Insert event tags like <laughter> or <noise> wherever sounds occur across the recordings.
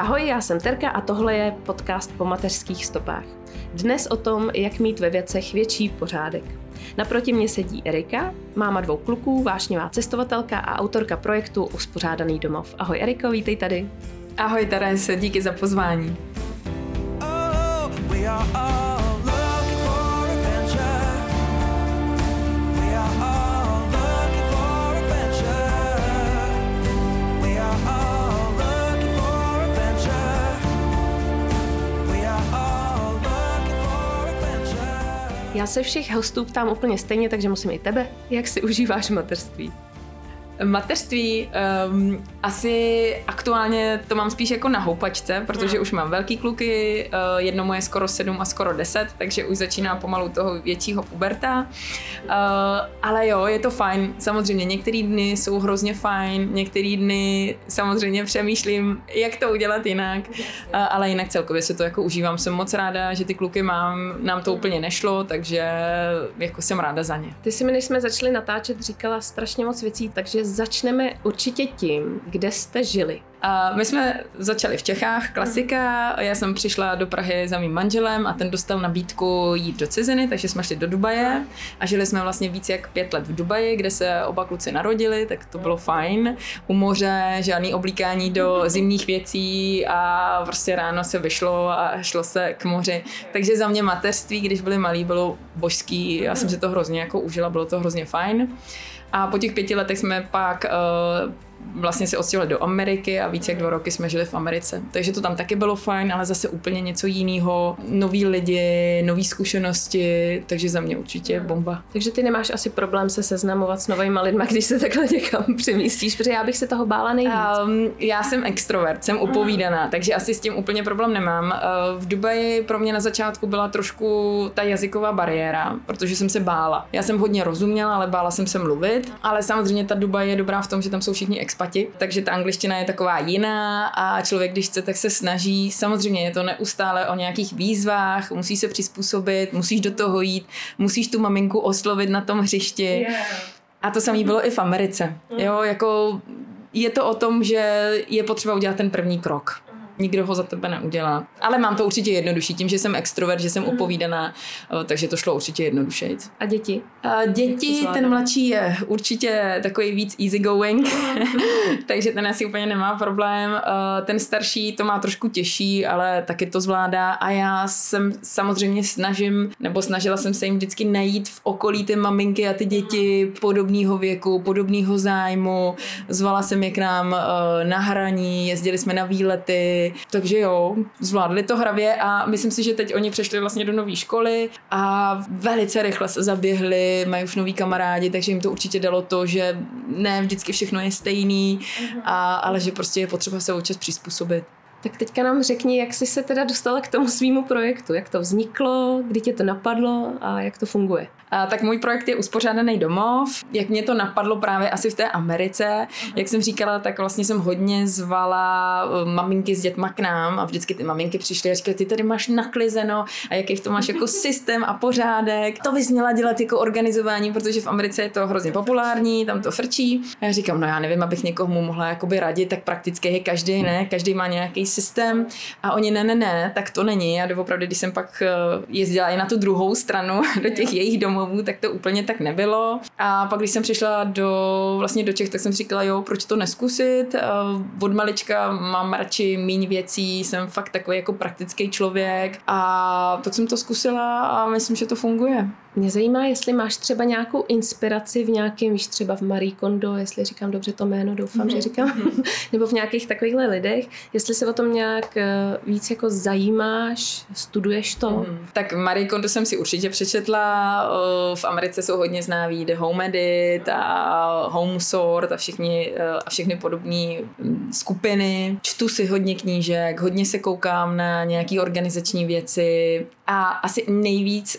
Ahoj, já jsem Terka a tohle je podcast po mateřských stopách. Dnes o tom, jak mít ve věcech větší pořádek. Naproti mě sedí Erika, máma dvou kluků, vášnivá cestovatelka a autorka projektu Uspořádaný domov. Ahoj Eriko, vítej tady. Ahoj Terese, díky za pozvání. Oh, we are all Já se všech hostů ptám úplně stejně, takže musím i tebe. Jak si užíváš mateřství? Mateřství um, asi aktuálně to mám spíš jako na houpačce, protože mm. už mám velký kluky, uh, jedno moje skoro sedm a skoro deset, takže už začíná pomalu toho většího puberta. Uh, ale jo, je to fajn. Samozřejmě některé dny jsou hrozně fajn, některé dny samozřejmě přemýšlím, jak to udělat jinak, uh, ale jinak celkově se to jako užívám. Jsem moc ráda, že ty kluky mám, nám to úplně nešlo, takže jako jsem ráda za ně. Ty si mi, než jsme začali natáčet, říkala strašně moc věcí, takže začneme určitě tím, kde jste žili. A my jsme začali v Čechách, klasika. Já jsem přišla do Prahy za mým manželem a ten dostal nabídku jít do ciziny, takže jsme šli do Dubaje a žili jsme vlastně víc jak pět let v Dubaji, kde se oba kluci narodili, tak to bylo fajn. U moře, žádný oblíkání do zimních věcí a prostě ráno se vyšlo a šlo se k moři. Takže za mě mateřství, když byli malí, bylo božský. Já jsem si to hrozně jako užila, bylo to hrozně fajn. A po těch pěti letech jsme pak uh, vlastně se odstěhovali do Ameriky a více jak dva roky jsme žili v Americe. Takže to tam taky bylo fajn, ale zase úplně něco jiného. Noví lidi, nové zkušenosti, takže za mě určitě bomba. Takže ty nemáš asi problém se seznamovat s novými lidmi, když se takhle někam přemístíš, protože já bych se toho bála nejvíc. Um, já jsem extrovert, jsem upovídaná, takže asi s tím úplně problém nemám. Uh, v Dubaji pro mě na začátku byla trošku ta jazyková bariéra, protože jsem se bála. Já jsem hodně rozuměla, ale bála jsem se mluvit, ale samozřejmě ta Dubaj je dobrá v tom, že tam jsou všichni expati, takže ta angličtina je taková jiná a člověk, když chce, tak se snaží. Samozřejmě je to neustále o nějakých výzvách, musí se přizpůsobit, musíš do toho jít, musíš tu maminku oslovit na tom hřišti. Yeah. A to samé bylo i v Americe. Jo, jako je to o tom, že je potřeba udělat ten první krok nikdo ho za tebe neudělá. Ale mám to určitě jednodušší, tím, že jsem extrovert, že jsem mm. upovídaná, takže to šlo určitě jednodušeji. A děti? A děti, ten mladší je určitě takový víc easygoing, <laughs> takže ten asi úplně nemá problém. Eh, ten starší to má trošku těžší, ale taky to zvládá a já jsem samozřejmě snažím, nebo snažila jsem se jim vždycky najít v okolí ty maminky a ty děti podobného věku, podobného zájmu. Zvala jsem je k nám eh, na hraní, jezdili jsme na výlety, takže jo, zvládli to hravě a myslím si, že teď oni přešli vlastně do nové školy a velice rychle se zaběhli, mají už nový kamarádi, takže jim to určitě dalo to, že ne vždycky všechno je stejný, mhm. a, ale že prostě je potřeba se občas přizpůsobit. Tak teďka nám řekni, jak jsi se teda dostala k tomu svýmu projektu, jak to vzniklo, kdy tě to napadlo a jak to funguje. A, tak můj projekt je Uspořádaný domov. Jak mě to napadlo právě asi v té Americe, uh-huh. jak jsem říkala, tak vlastně jsem hodně zvala uh, maminky s dětma k nám a vždycky ty maminky přišly a říkaly, ty tady máš naklizeno a jaký v tom máš jako <laughs> systém a pořádek. To bys měla dělat jako organizování, protože v Americe je to hrozně populární, tam to frčí. A já říkám, no já nevím, abych někomu mohla jakoby radit, tak prakticky je každý, ne? Každý má nějaký systém a oni ne, ne, ne, tak to není. A doopravdy, když jsem pak uh, jezdila i na tu druhou stranu <laughs> do těch jejich domů, domovů, tak to úplně tak nebylo. A pak, když jsem přišla do, vlastně do Čech, tak jsem říkala, jo, proč to neskusit? Od malička mám radši méně věcí, jsem fakt takový jako praktický člověk a tak jsem to zkusila a myslím, že to funguje. Mě zajímá, jestli máš třeba nějakou inspiraci v nějakém, víš, třeba v Marie Kondo, jestli říkám dobře to jméno, doufám, mm-hmm. že mhm. říkám, <laughs> nebo v nějakých takovýchhle lidech, jestli se o tom nějak eh, víc jako zajímáš, studuješ to? Mm. Tak Marie Kondo jsem si určitě přečetla, v Americe jsou hodně známí The Home Edit a Home Sort a všichni, a všechny podobné mm, skupiny. Čtu si hodně knížek, hodně se koukám na nějaké organizační věci a asi nejvíc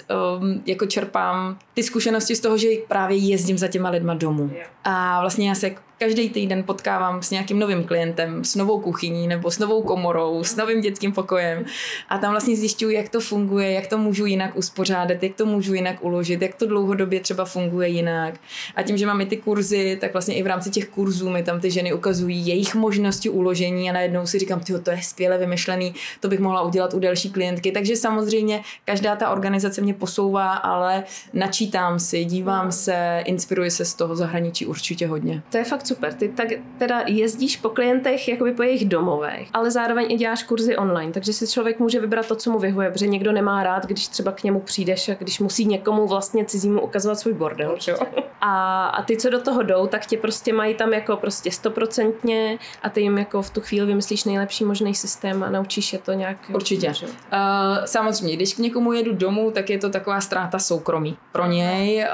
jako čerpám ty zkušenosti z toho, že právě jezdím za těma lidma domů. A vlastně já se každý týden potkávám s nějakým novým klientem, s novou kuchyní nebo s novou komorou, s novým dětským pokojem a tam vlastně zjišťuju, jak to funguje, jak to můžu jinak uspořádat, jak to můžu jinak uložit, jak to dlouhodobě třeba funguje jinak. A tím, že mám i ty kurzy, tak vlastně i v rámci těch kurzů mi tam ty ženy ukazují jejich možnosti uložení a najednou si říkám, tyjo, to je skvěle vymyšlený, to bych mohla udělat u další klientky. Takže samozřejmě každá ta organizace mě posouvá, ale načítám si, dívám se, inspiruji se z toho zahraničí určitě hodně. To je fakt super. Ty tak teda jezdíš po klientech, jakoby po jejich domovech, ale zároveň i děláš kurzy online, takže si člověk může vybrat to, co mu vyhovuje, protože někdo nemá rád, když třeba k němu přijdeš a když musí někomu vlastně cizímu ukazovat svůj bordel. A, a ty, co do toho jdou, tak tě prostě mají tam jako prostě stoprocentně a ty jim jako v tu chvíli vymyslíš nejlepší možný systém a naučíš je to nějak. Určitě. Uh, samozřejmě, když k někomu jedu domů, tak je to taková ztráta soukromí pro něj,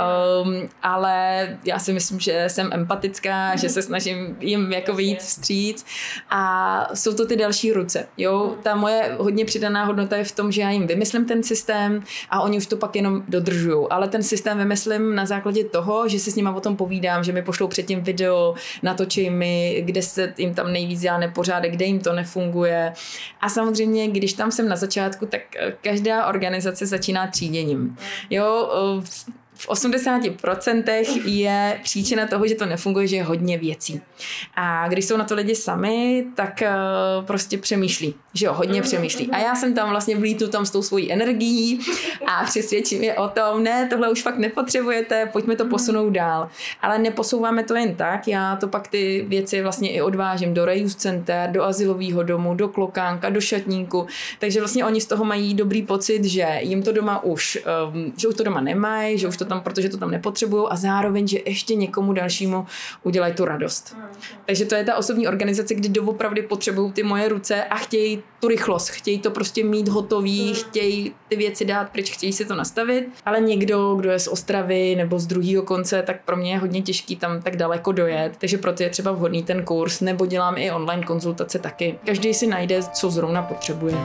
um, ale já si myslím, že jsem empatická, že se snažím jim jako vyjít vstříc a jsou to ty další ruce. Jo, ta moje hodně přidaná hodnota je v tom, že já jim vymyslím ten systém a oni už to pak jenom dodržují. Ale ten systém vymyslím na základě toho, že si s nimi o tom povídám, že mi pošlou předtím video, natočí mi, kde se jim tam nejvíc dělá nepořádek, kde jim to nefunguje. A samozřejmě, když tam jsem na začátku, tak každá organizace začíná tříděním. Jo, v 80% je příčina toho, že to nefunguje, že je hodně věcí. A když jsou na to lidi sami, tak uh, prostě přemýšlí, že jo, hodně přemýšlí. A já jsem tam vlastně vlítu tam s tou svojí energií a přesvědčím je o tom, ne, tohle už fakt nepotřebujete, pojďme to posunout dál. Ale neposouváme to jen tak, já to pak ty věci vlastně i odvážím do reuse center, do asilového domu, do klokánka, do šatníku, takže vlastně oni z toho mají dobrý pocit, že jim to doma už, um, že už to doma nemají, že už to tam, protože to tam nepotřebují a zároveň, že ještě někomu dalšímu udělají tu radost. Takže to je ta osobní organizace, kdy doopravdy potřebují ty moje ruce a chtějí tu rychlost, chtějí to prostě mít hotový, chtějí ty věci dát pryč, chtějí si to nastavit, ale někdo, kdo je z Ostravy nebo z druhého konce, tak pro mě je hodně těžký tam tak daleko dojet, takže proto je třeba vhodný ten kurz, nebo dělám i online konzultace taky. Každý si najde, co zrovna potřebuje.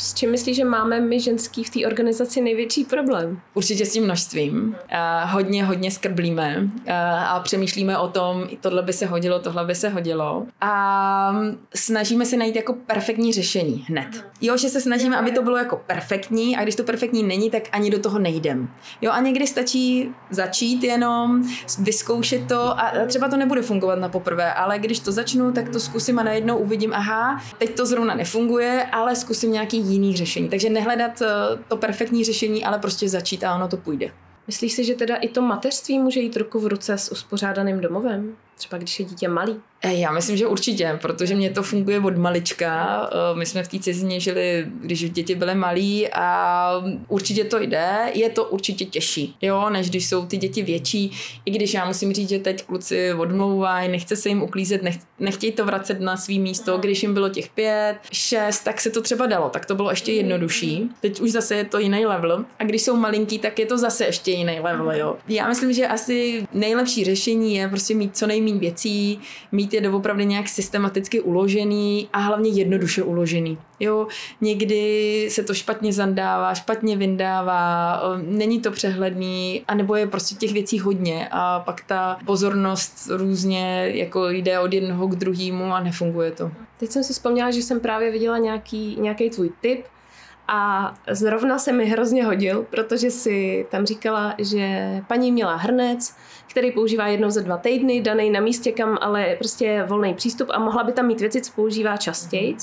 S čím myslíš, že máme my ženský v té organizaci největší problém? Určitě s tím množstvím. Uh, hodně, hodně skrblíme uh, a přemýšlíme o tom, tohle by se hodilo, tohle by se hodilo. A snažíme se najít jako perfektní řešení hned. Jo, že se snažíme, aby to bylo jako perfektní a když to perfektní není, tak ani do toho nejdem. Jo, a někdy stačí začít jenom, vyzkoušet to a třeba to nebude fungovat na poprvé, ale když to začnu, tak to zkusím a najednou uvidím, aha, teď to zrovna nefunguje, ale zkusím nějaký jiných řešení. Takže nehledat eh, to perfektní řešení, ale prostě začít a ono to půjde. Myslíš si, že teda i to mateřství může jít ruku v ruce s uspořádaným domovem? Třeba když je dítě malý? Eh, já myslím, že určitě, protože mě to funguje od malička. Eh, my jsme v té cizině žili, když děti byly malí a určitě to jde. Je to určitě těžší, jo, než když jsou ty děti větší. I když já musím říct, že teď kluci odmlouvají, nechce se jim uklízet, nech, nechtějí to vracet na svý místo. Když jim bylo těch pět, šest, tak se to třeba dalo, tak to bylo ještě jednodušší. Teď už zase je to jiný level. A když jsou malinký, tak je to zase ještě jiný level, jo. Já myslím, že asi nejlepší řešení je prostě mít co nejméně věcí, mít mít je doopravdy nějak systematicky uložený a hlavně jednoduše uložený. Jo, někdy se to špatně zandává, špatně vyndává, není to přehledný, anebo je prostě těch věcí hodně a pak ta pozornost různě jako jde od jednoho k druhému a nefunguje to. Teď jsem si vzpomněla, že jsem právě viděla nějaký, nějaký tvůj tip, a zrovna se mi hrozně hodil, protože si tam říkala, že paní měla hrnec, který používá jednou za dva týdny, daný na místě, kam ale prostě je volný přístup a mohla by tam mít věci, co používá častěji.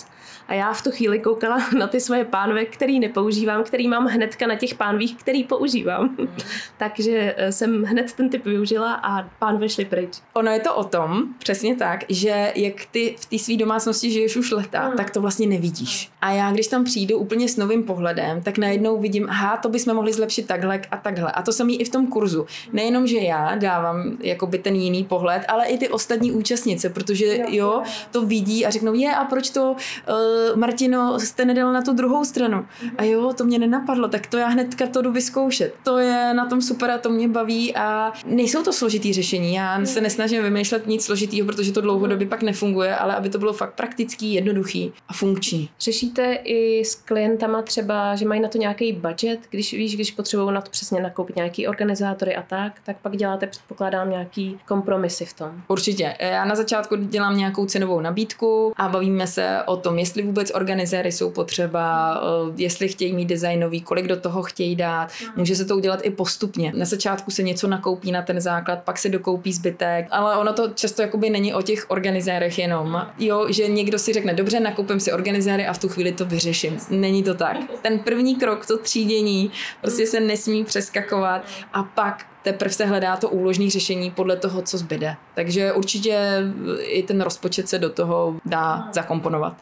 A já v tu chvíli koukala <laughs> na ty svoje pánve, který nepoužívám, který mám hnedka na těch pánvích, který používám. Mm. <laughs> Takže eh, jsem hned ten typ využila a pánve šly pryč. Ono je to o tom, přesně tak, že jak ty v té své domácnosti žiješ už leta, mm. tak to vlastně nevidíš. A já, když tam přijdu úplně s novým pohledem, tak najednou vidím, aha, to bychom mohli zlepšit takhle a takhle. A to samý i v tom kurzu. Nejenom, že já dám dávám jakoby ten jiný pohled, ale i ty ostatní účastnice, protože jo, jo to vidí a řeknou, je a proč to, uh, Martino, jste nedal na tu druhou stranu. A jo, to mě nenapadlo, tak to já hnedka to jdu vyzkoušet. To je na tom super a to mě baví a nejsou to složitý řešení. Já se nesnažím vymýšlet nic složitýho, protože to dlouhodobě pak nefunguje, ale aby to bylo fakt praktický, jednoduchý a funkční. Řešíte i s klientama třeba, že mají na to nějaký budget, když víš, když potřebují na to přesně nakoupit nějaký organizátory a tak, tak pak děláte, předpokládám, nějaký kompromisy v tom. Určitě. Já na začátku dělám nějakou cenovou nabídku a bavíme se o tom, jestli vůbec organizéry jsou potřeba, eh, jestli chtějí mít designový, kolik do toho chtějí dát. Může se to udělat i postupně. Na začátku se něco nakoupí na ten základ, pak se dokoupí zbytek, ale ono to často jakoby není o těch organizérech jenom. Jo, že někdo si řekne, dobře, nakoupím si organizéry a v tu chvíli to vyřeším. Není to tak. Ten první krok, to třídění, prostě se nesmí přeskakovat a pak teprve se hledá to úložné řešení podle toho, co zbyde. Takže určitě i ten rozpočet se do toho dá zakomponovat.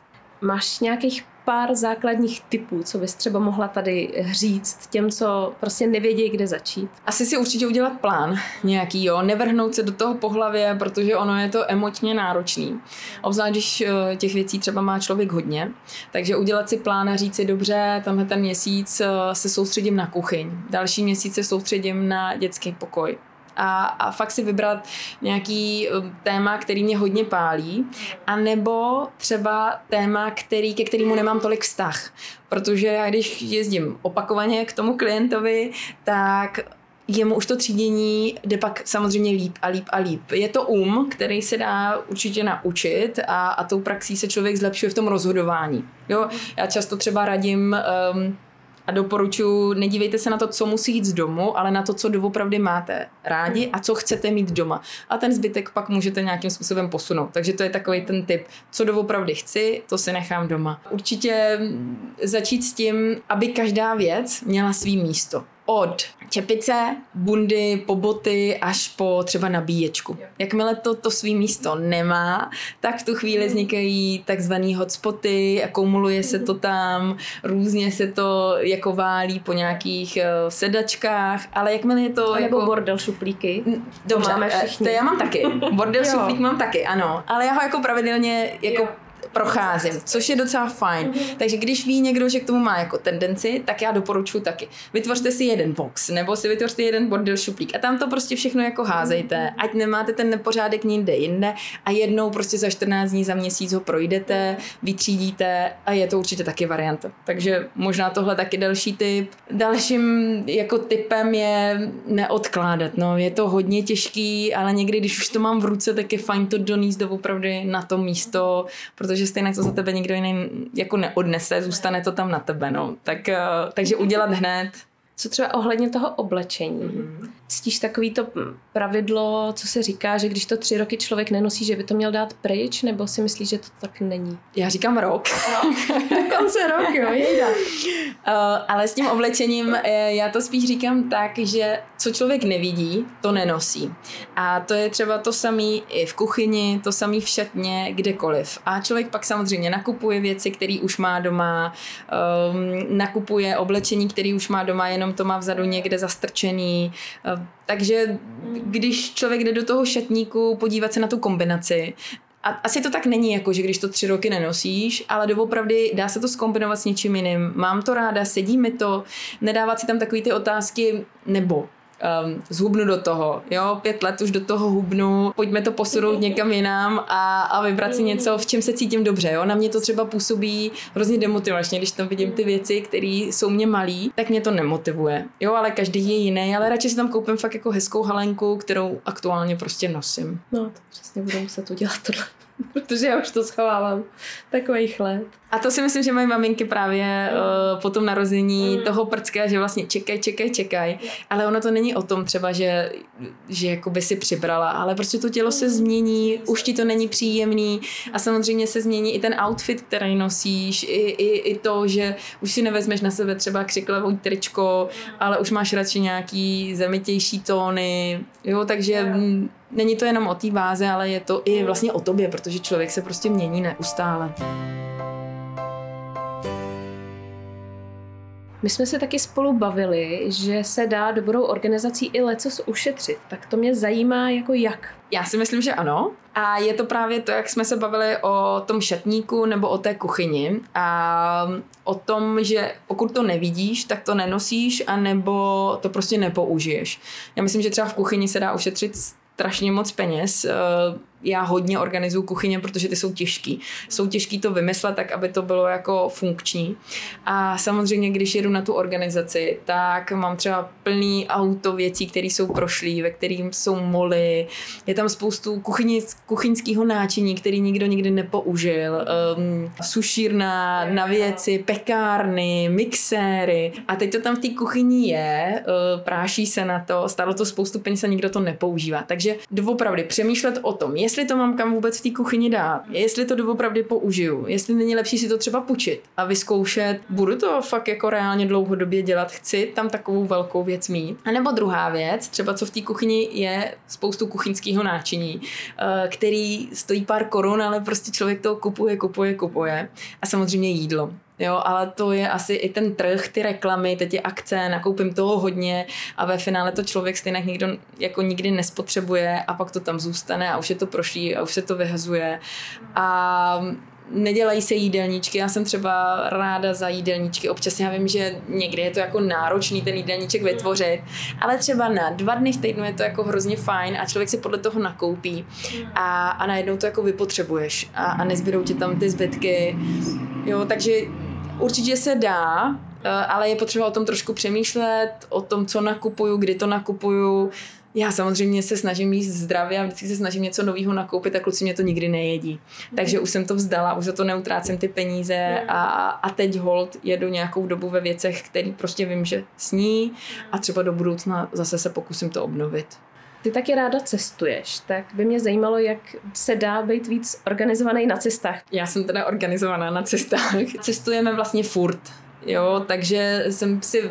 Máš nějakých pár základních typů, co bys třeba mohla tady říct těm, co prostě nevědí, kde začít? Asi si určitě udělat plán nějaký, jo, nevrhnout se do toho po hlavě, protože ono je to emočně náročný. Obzvlášť, když eh, těch věcí třeba má člověk hodně, takže udělat si plán a říct si dobře, tenhle ten měsíc eh, se soustředím na kuchyň, další měsíc se soustředím na dětský pokoj, a, a fakt si vybrat nějaký um, téma, který mě hodně pálí, a nebo třeba téma, který, ke kterému nemám tolik vztah. Protože já když jezdím opakovaně k tomu klientovi, tak jemu už to třídění jde pak samozřejmě líp a líp a líp. Je to um, který se dá určitě naučit a, a tou praxí se člověk zlepšuje v tom rozhodování. Jo, já často třeba radím um, a doporučuji, nedívejte se na to, co musí jít z domu, ale na to, co doopravdy máte rádi a co chcete mít doma. A ten zbytek pak můžete nějakým způsobem posunout. Takže to je takový ten typ, co doopravdy chci, to si nechám doma. Určitě začít s tím, aby každá věc měla svý místo od čepice, bundy, po boty až po třeba nabíječku. Jakmile to, to svý místo nemá, tak v tu chvíli vznikají takzvaný hotspoty a kumuluje se to tam, různě se to jako válí po nějakých uh, sedačkách, ale jakmile je to a jako... Nebo bordel šuplíky. Dobře, to máme eh, všichni. To já mám taky. Bordel <laughs> šuplík mám taky, ano. Ale já ho jako pravidelně jako jo procházím, což je docela fajn. Mm-hmm. Takže když ví někdo, že k tomu má jako tendenci, tak já doporučuji taky. Vytvořte si jeden box, nebo si vytvořte jeden bordel šuplík a tam to prostě všechno jako házejte, ať nemáte ten nepořádek nikde jinde a jednou prostě za 14 dní, za měsíc ho projdete, vytřídíte a je to určitě taky varianta. Takže možná tohle taky další tip. Dalším jako typem je neodkládat. No, je to hodně těžký, ale někdy, když už to mám v ruce, tak je fajn to donést do opravdu na to místo, protože že stejně to za tebe nikdo jiný jako neodnese, zůstane to tam na tebe, no. Tak, eh, takže udělat hned. Co třeba ohledně toho oblečení? Mm-hmm. Cítíš takový to pravidlo, co se říká, že když to tři roky člověk nenosí, že by to měl dát pryč, nebo si myslíš, že to tak není? Já říkám rok. No, <laughs> dokonce rok, jo, jejda. Uh, ale s tím oblečením eh, já to spíš říkám tak, že co člověk nevidí, to nenosí. A to je třeba to samé i v kuchyni, to samé v šatně, kdekoliv. A člověk pak samozřejmě nakupuje věci, které už má doma, um, nakupuje oblečení, které už má doma, jenom to má vzadu někde zastrčený. Takže když člověk jde do toho šatníku podívat se na tu kombinaci, a asi to tak není, jako že když to tři roky nenosíš, ale doopravdy dá se to skombinovat s něčím jiným. Mám to ráda, sedí mi to, nedávat si tam takové ty otázky, nebo um, zhubnu do toho, jo, pět let už do toho hubnu, pojďme to posunout někam jinam a, a vybrat si něco, v čem se cítím dobře, jo, na mě to třeba působí hrozně demotivačně, když tam vidím ty věci, které jsou mě malý, tak mě to nemotivuje, jo, ale každý je jiný, ale radši si tam koupím fakt jako hezkou halenku, kterou aktuálně prostě nosím. No, to přesně budu muset udělat tohle. Protože já už to schovávám. Takových let. A to si myslím, že mají maminky právě uh, po tom narození mm. toho prcka, že vlastně čekaj, čekaj, čekaj. Ale ono to není o tom třeba, že, že jakoby si přibrala, ale prostě to tělo se změní, už ti to není příjemný. A samozřejmě se změní i ten outfit, který nosíš, i, i, i to, že už si nevezmeš na sebe třeba křiklavou tričko, ale už máš radši nějaký zemitější tóny, jo, takže není to jenom o té váze, ale je to i vlastně o tobě, protože člověk se prostě mění neustále. My jsme se taky spolu bavili, že se dá dobrou organizací i lecos ušetřit. Tak to mě zajímá jako jak. Já si myslím, že ano. A je to právě to, jak jsme se bavili o tom šatníku nebo o té kuchyni a o tom, že pokud to nevidíš, tak to nenosíš a nebo to prostě nepoužiješ. Já myslím, že třeba v kuchyni se dá ušetřit strašně moc peněz já hodně organizuju kuchyně, protože ty jsou těžký. Jsou těžký to vymyslet tak, aby to bylo jako funkční. A samozřejmě, když jedu na tu organizaci, tak mám třeba plný auto věcí, které jsou prošlý, ve kterým jsou moly. Je tam spoustu kuchyňského náčiní, který nikdo nikdy nepoužil. Um, sušírna na věci, pekárny, mixéry. A teď to tam v té kuchyni je, uh, práší se na to, stalo to spoustu peněz a nikdo to nepoužívá. Takže doopravdy přemýšlet o tom, jestli jestli to mám kam vůbec v té kuchyni dát, jestli to doopravdy použiju, jestli není lepší si to třeba půjčit a vyzkoušet, budu to fakt jako reálně dlouhodobě dělat, chci tam takovou velkou věc mít. A nebo druhá věc, třeba co v té kuchyni je spoustu kuchyňského náčiní, eh, který stojí pár korun, ale prostě člověk to kupuje, kupuje, kupuje. A samozřejmě jídlo. Jo, ale to je asi i ten trh, ty reklamy, teď je akce, nakoupím toho hodně a ve finále to člověk stejně nikdo jako nikdy nespotřebuje a pak to tam zůstane a už je to prošlý a už se to vyhazuje. A nedělají se jídelníčky, já jsem třeba ráda za jídelníčky, občas já vím, že někdy je to jako náročný ten jídelníček vytvořit, ale třeba na dva dny v týdnu je to jako hrozně fajn a člověk si podle toho nakoupí a, a najednou to jako vypotřebuješ a, a nezbydou ti tam ty zbytky, jo, takže Určitě se dá, eh, ale je potřeba o tom trošku přemýšlet, o tom, co nakupuju, kdy to nakupuju. Já samozřejmě se snažím jíst zdravě a vždycky se snažím něco nového nakoupit a kluci mě to nikdy nejedí. Takže už jsem to vzdala, už za to neutrácím ty peníze a, a teď hold jedu nějakou dobu ve věcech, který prostě vím, že sní a třeba do budoucna zase se pokusím to obnovit. Ty taky ráda cestuješ, tak by mě zajímalo, jak se dá být víc organizovaný na cestách. Já jsem teda organizovaná na cestách. <laughs> Cestujeme vlastně furt, jo, takže jsem si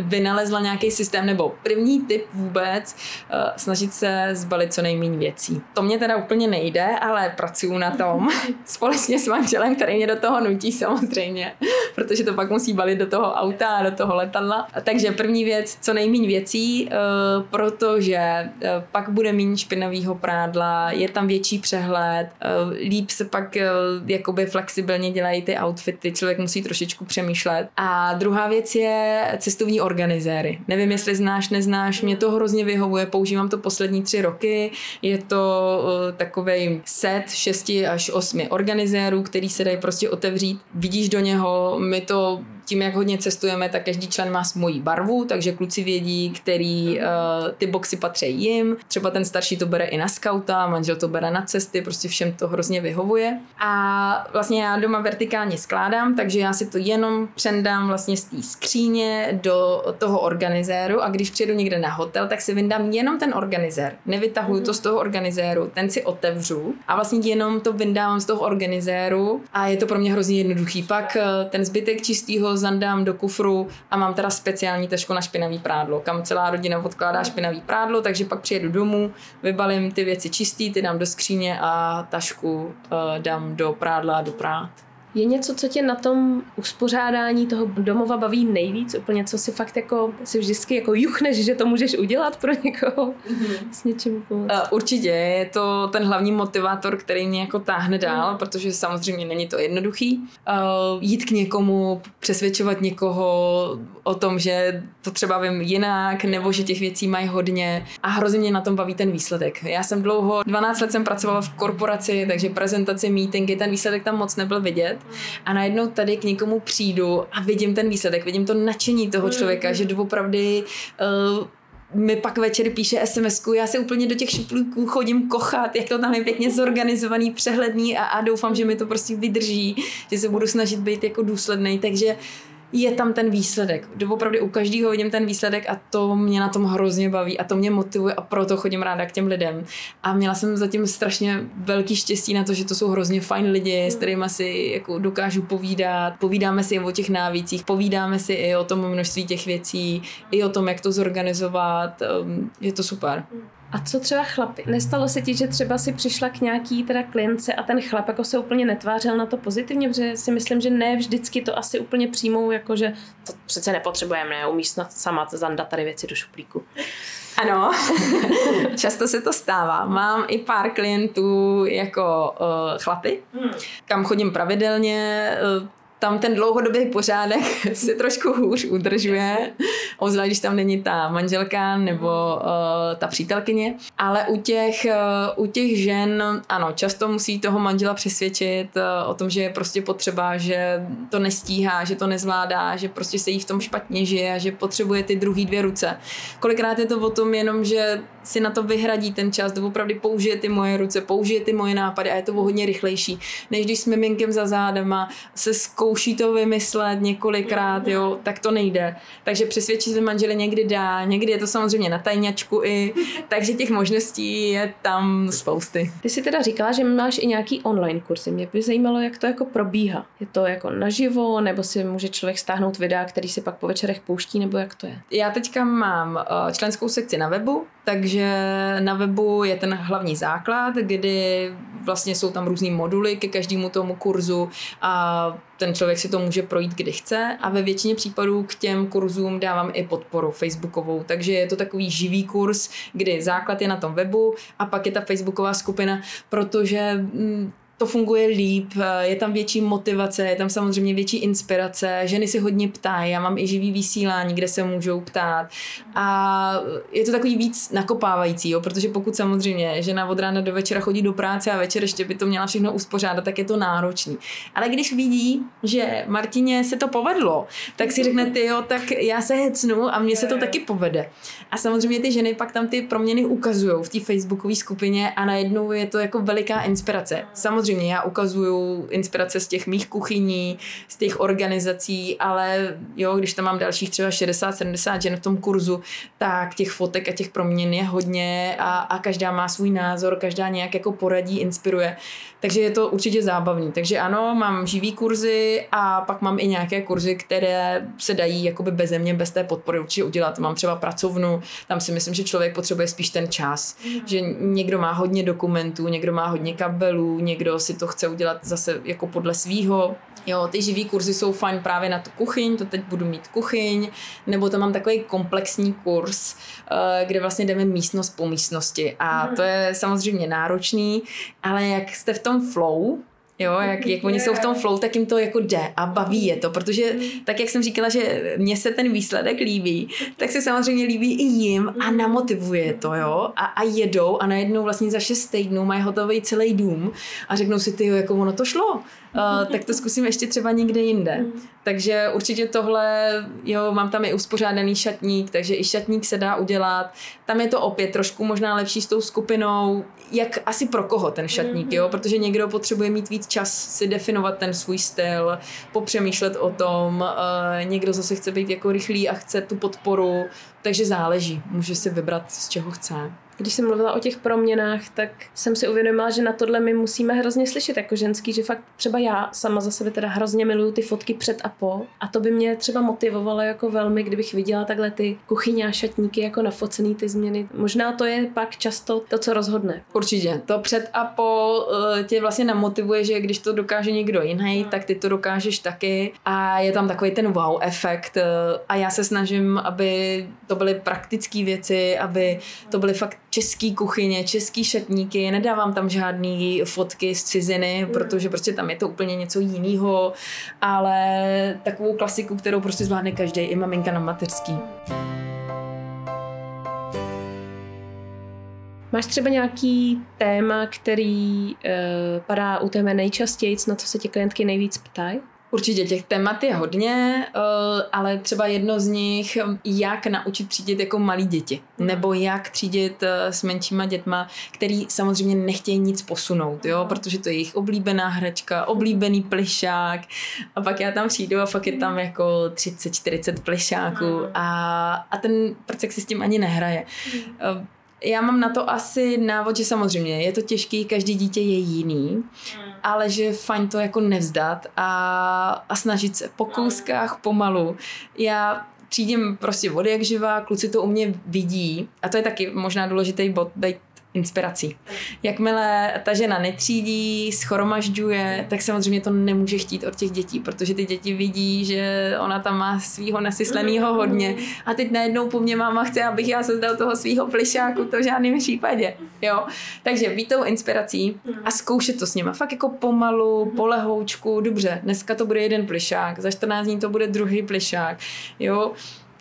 vynalezla nějaký systém, nebo první tip vůbec, uh, snažit se zbalit co nejméně věcí. To mě teda úplně nejde, ale pracuju na tom <laughs> společně s manželem, který mě do toho nutí samozřejmě, protože to pak musí balit do toho auta a do toho letadla. Takže první věc, co nejméně věcí, uh, protože uh, pak bude méně špinavého prádla, je tam větší přehled, líp se pak jakoby flexibilně dělají ty outfity, člověk musí trošičku přemýšlet. A druhá věc je cestovní organizéry. Nevím, jestli znáš, neznáš, mě to hrozně vyhovuje, používám to poslední tři roky. Je to uh, takový set šesti až osmi organizérů, který se dají prostě otevřít. Vidíš do něho, my to tím, jak hodně cestujeme, tak každý člen má svoji barvu, takže kluci vědí, který uh, ty boxy patří jim. Třeba ten starší to bere i na skauta, manžel to bere na cesty, prostě všem to hrozně vyhovuje. A vlastně já doma vertikálně skládám, takže já si to jenom přendám vlastně z té skříně do toho organizéru a když přijedu někde na hotel, tak si vyndám jenom ten organizér. Nevytahuju to z toho organizéru, ten si otevřu a vlastně jenom to vyndávám z toho organizéru a je to pro mě hrozně jednoduchý. Pak eh, ten zbytek čistého zandám do kufru a mám teda speciální tašku na špinavý prádlo, kam celá rodina odkládá špinavý prádlo, takže pak přijedu domů, vybalím ty věci čistý, ty dám do skříně a tašku uh, dám do prádla a do prát. Je něco, co tě na tom uspořádání toho domova baví nejvíc? Úplně co si fakt jako, si vždycky jako juchneš, že to můžeš udělat pro někoho mm-hmm. s něčím pomoct? Uh, určitě, je to ten hlavní motivátor, který mě jako táhne dál, mm. protože samozřejmě není to jednoduchý. Uh, jít k někomu, přesvědčovat někoho o tom, že to třeba vím jinak, nebo že těch věcí mají hodně a hrozně mě na tom baví ten výsledek. Já jsem dlouho, 12 let jsem pracovala v korporaci, takže prezentaci, meetingy, ten výsledek tam moc nebyl vidět a najednou tady k někomu přijdu a vidím ten výsledek, vidím to nadšení toho člověka, mm. že doopravdy uh, mi pak večer píše sms já se úplně do těch šuplíků chodím kochat, jak to tam je pěkně zorganizovaný, přehledný a, a doufám, že mi to prostě vydrží, že se budu snažit být jako důsledný, takže uh, je tam ten výsledek. Opravdu u každého vidím ten výsledek a to mě na tom hrozně baví a to mě motivuje a proto chodím ráda k těm lidem. A měla jsem zatím strašně velký štěstí na to, že to jsou hrozně fajn lidi, s kterými si jako dokážu povídat. Povídáme si o těch návících, povídáme si i o tom množství těch věcí, i o tom, jak to zorganizovat. Ehm, je to super. A co třeba chlapy? Nestalo se ti, že třeba si přišla k nějaký teda klience a ten chlap jako se úplně netvářel na to pozitivně, protože si myslím, že ne vždycky to asi úplně přijmou, jako že to přece nepotřebujeme, ne, umíš snad sama zandat tady věci do šuplíku. Ano, <laughs> často se to stává. Mám i pár klientů jako uh, chlapy, hmm. kam chodím pravidelně. Uh, tam ten dlouhodobý pořádek <laughs> se trošku hůř udržuje, obzvlášť když tam není ta manželka nebo uh, ta přítelkyně. Ale u těch, uh, u těch žen, ano, často musí toho manžela přesvědčit uh, o tom, že je prostě potřeba, že to nestíhá, že to nezvládá, že prostě se jí v tom špatně žije a že potřebuje ty druhý dvě ruce. Kolikrát je to o tom jenom, že si na to vyhradí ten čas, to opravdu použije ty moje ruce, použije ty moje nápady a je to o hodně rychlejší, než když s miminkem za zádama se zkouší to vymyslet několikrát, jo, tak to nejde. Takže přesvědčit své manžele někdy dá, někdy je to samozřejmě na tajňačku i, takže těch možností je tam spousty. Ty si teda říkala, že máš i nějaký online kurzy. Mě by zajímalo, jak to jako probíhá. Je to jako naživo, nebo si může člověk stáhnout videa, který si pak po večerech pouští, nebo jak to je? Já teďka mám eh, členskou sekci na webu, takže na webu je ten hlavní základ, kdy vlastně jsou tam různý moduly ke každému tomu kurzu a ten člověk si to může projít, kdy chce. A ve většině případů k těm kurzům dávám i podporu facebookovou, takže je to takový živý kurz, kdy základ je na tom webu a pak je ta facebooková skupina, protože mm, to funguje líp, je tam větší motivace, je tam samozřejmě větší inspirace, ženy si hodně ptají, já mám i živý vysílání, kde se můžou ptát a je to takový víc nakopávající, jo, protože pokud samozřejmě žena od rána do večera chodí do práce a večer ještě by to měla všechno uspořádat, tak je to náročný. Ale když vidí, že Martině se to povedlo, tak si řekne, jo, tak já se hecnu a mně se to taky povede. A samozřejmě ty ženy pak tam ty proměny ukazují v té facebookové skupině a najednou je to jako veliká inspirace. Samozřejmě já ukazuju inspirace z těch mých kuchyní, z těch organizací, ale jo, když tam mám dalších třeba 60-70 žen v tom kurzu, tak těch fotek a těch proměn je hodně a, a každá má svůj názor, každá nějak jako poradí, inspiruje. Takže je to určitě zábavný. Takže ano, mám živý kurzy a pak mám i nějaké kurzy, které se dají jakoby bez mě, bez té podpory určitě udělat. Mám třeba pracovnu, tam si myslím, že člověk potřebuje spíš ten čas. Mm. Že někdo má hodně dokumentů, někdo má hodně kabelů, někdo si to chce udělat zase jako podle svýho. Jo, ty živý kurzy jsou fajn právě na tu kuchyň, to teď budu mít kuchyň, nebo tam mám takový komplexní kurz, eh, kde vlastně jdeme místnost po místnosti a mhm. to je samozřejmě náročný, ale jak jste v tom flow, Jo, jak, jak oni jsou v tom flow, tak jim to jako jde a baví je to, protože tak, jak jsem říkala, že mně se ten výsledek líbí, tak se samozřejmě líbí i jim a namotivuje to, jo, a, a jedou a najednou vlastně za šest týdnů mají hotový celý dům a řeknou si, ty jo, jako ono to šlo, uh, tak to zkusím ještě třeba někde jinde. Mm. Takže určitě tohle, jo, mám tam i uspořádaný šatník, takže i šatník se dá udělat. Tam je to opět trošku možná lepší s tou skupinou, jak asi pro koho ten šatník, jo, mm-hmm. protože někdo potřebuje mít víc čas si definovat ten svůj styl, popřemýšlet o tom, uh, někdo zase chce být jako rychlý a chce tu podporu, takže záleží, může si vybrat, z čeho chce když jsem mluvila o těch proměnách, tak jsem si uvědomila, že na tohle my musíme hrozně slyšet jako ženský, že fakt třeba já sama za sebe teda hrozně miluju ty fotky před a po a to by mě třeba motivovalo jako velmi, kdybych viděla takhle ty kuchyně a šatníky jako nafocený ty změny. Možná to je pak často to, co rozhodne. Určitě. To před a po uh, tě vlastně namotivuje, že když to dokáže někdo jiný, tak ty to dokážeš taky a je tam takový ten wow efekt uh, a já se snažím, aby to byly praktické věci, aby to byly fakt český kuchyně, český šatníky, nedávám tam žádný fotky z ciziny, mm. protože prostě tam je to úplně něco jiného, ale takovou klasiku, kterou prostě zvládne každý, i maminka na mateřský. Máš třeba nějaký téma, který uh, padá u tebe nejčastěji, na co se tě klientky nejvíc ptají? Určitě těch témat je hodně, eh, ale třeba jedno z nich, jak naučit třídit jako malí děti, nebo jak třídit eh, s menšíma dětma, který samozřejmě nechtějí nic posunout, jo, protože to je jejich oblíbená hračka, oblíbený plišák a pak já tam přijdu a fakt je tam jako 30-40 plišáků a, a ten prcek si s tím ani nehraje. Já mám na to asi návod, že samozřejmě je to těžký, každý dítě je jiný, mm. ale že fajn to jako nevzdat a, a snažit se po kouskách pomalu. Já třídím prostě vody jak živá, kluci to u mě vidí a to je taky možná důležitý bod, být inspirací. Jakmile ta žena netřídí, schromažďuje, tak samozřejmě to nemůže chtít od těch dětí, protože ty děti vidí, že ona tam má svého nasysleného hodně a teď najednou po mně máma chce, abych já se zdal toho svého plišáku, to v žádném případě. Jo? Takže být tou inspirací a zkoušet to s nima. Fakt jako pomalu, polehoučku, dobře, dneska to bude jeden plišák, za 14 dní to bude druhý plišák. Jo?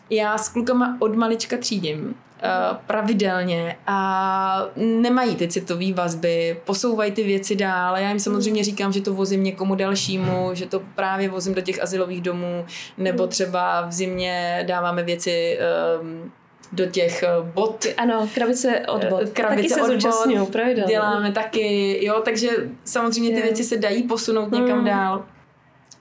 Já s klukama od malička třídím Eh, pravidelně a nemají ty citové vazby, posouvají ty věci dál. Já jim samozřejmě říkám, že to vozím někomu dalšímu, že to právě vozím do těch asilových domů, nebo třeba v zimě dáváme věci um, do těch eh, bot. Ano, krabice od bot. Krabice taky se od bot. Děláme taky, jo, takže samozřejmě ty věci se dají posunout někam hmm. dál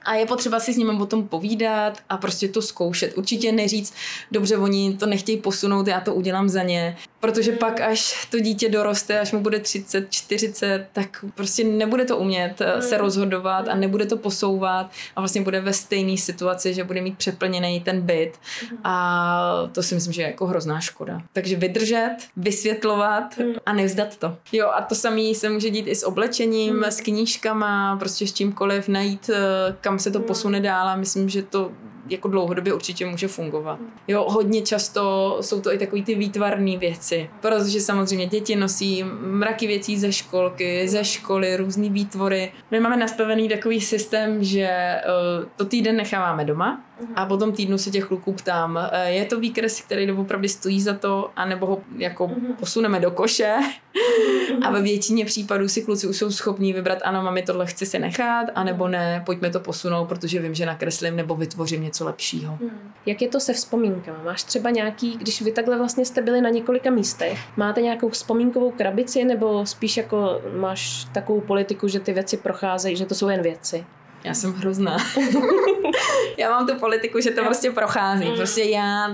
a je potřeba si s nimi o tom povídat a prostě to zkoušet. Určitě neříct, dobře, oni to nechtějí posunout, já to udělám za ně. Protože pak, až to dítě doroste, až mu bude 30, 40, tak prostě nebude to umět eh, se rozhodovat a nebude to posouvat a vlastně bude ve stejné situaci, že bude mít přeplněný ten byt. A to si myslím, že je jako hrozná škoda. Takže vydržet, vysvětlovat a nevzdat to. Jo a to samé se může dít i s oblečením, s knížkama, prostě s čímkoliv najít, eh, kam se to posune dál a myslím, že to jako dlouhodobě určitě může fungovat. Jo, hodně často jsou to i takový ty výtvarné věci, protože samozřejmě děti nosí mraky věcí ze školky, ze školy, různé výtvory. My máme nastavený takový systém, že uh, to týden necháváme doma, a potom týdnu se těch kluků ptám, eh, je to výkres, který opravdu stojí za to, anebo ho jako mhm. posuneme do koše a ve většině případů si kluci už jsou schopní vybrat, ano, mami, tohle chci si nechat, anebo ne, pojďme to posunout, protože vím, že nakreslím nebo vytvořím něco lepšího. Mhm. Jak je to se vzpomínkami? Máš třeba nějaký, když vy takhle vlastně jste byli na několika místech, máte nějakou vzpomínkovou krabici, nebo spíš jako máš takovou politiku, že ty věci procházejí, že to jsou jen věci? Já jsem hrozná. <laughs> já mám tu politiku, že to prostě prochází. Mm. Prostě já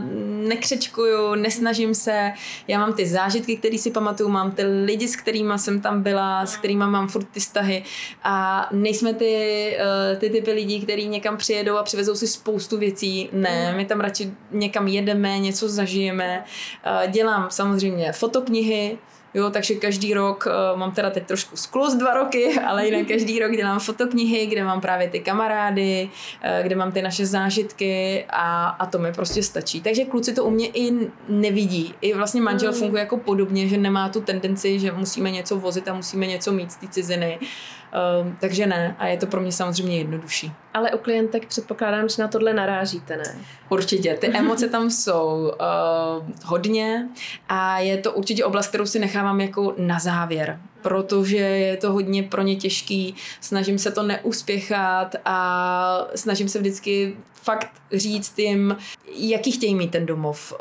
nekřečkuju, nesnažím se. Já mám ty zážitky, které si pamatuju, mám ty lidi, s kterými jsem tam byla, s kterými mám furt ty vztahy. A nejsme ty, uh, ty typy lidí, kteří někam přijedou a přivezou si spoustu věcí. Ne, mm. my tam radši někam jedeme, něco zažijeme. Uh, dělám samozřejmě fotoknihy, Jo, takže každý rok, uh, mám teda teď trošku sklus dva roky, <laughs> ale jinak každý rok dělám fotoknihy, kde mám právě ty kamarády, uh, kde mám ty naše zážitky a, a to mi prostě stačí. Takže kluci to u mě i nevidí. I vlastně manžel mm. funguje jako podobně, že nemá tu tendenci, že musíme něco vozit a musíme něco mít z té ciziny. Um, takže ne, a je to pro mě samozřejmě jednodušší. Ale u klientek předpokládám, že na tohle narážíte, ne? Určitě, ty emoce tam jsou uh, hodně a je to určitě oblast, kterou si nechávám jako na závěr, protože je to hodně pro ně těžký, snažím se to neuspěchat a snažím se vždycky fakt říct jim, jaký chtějí mít ten domov, uh,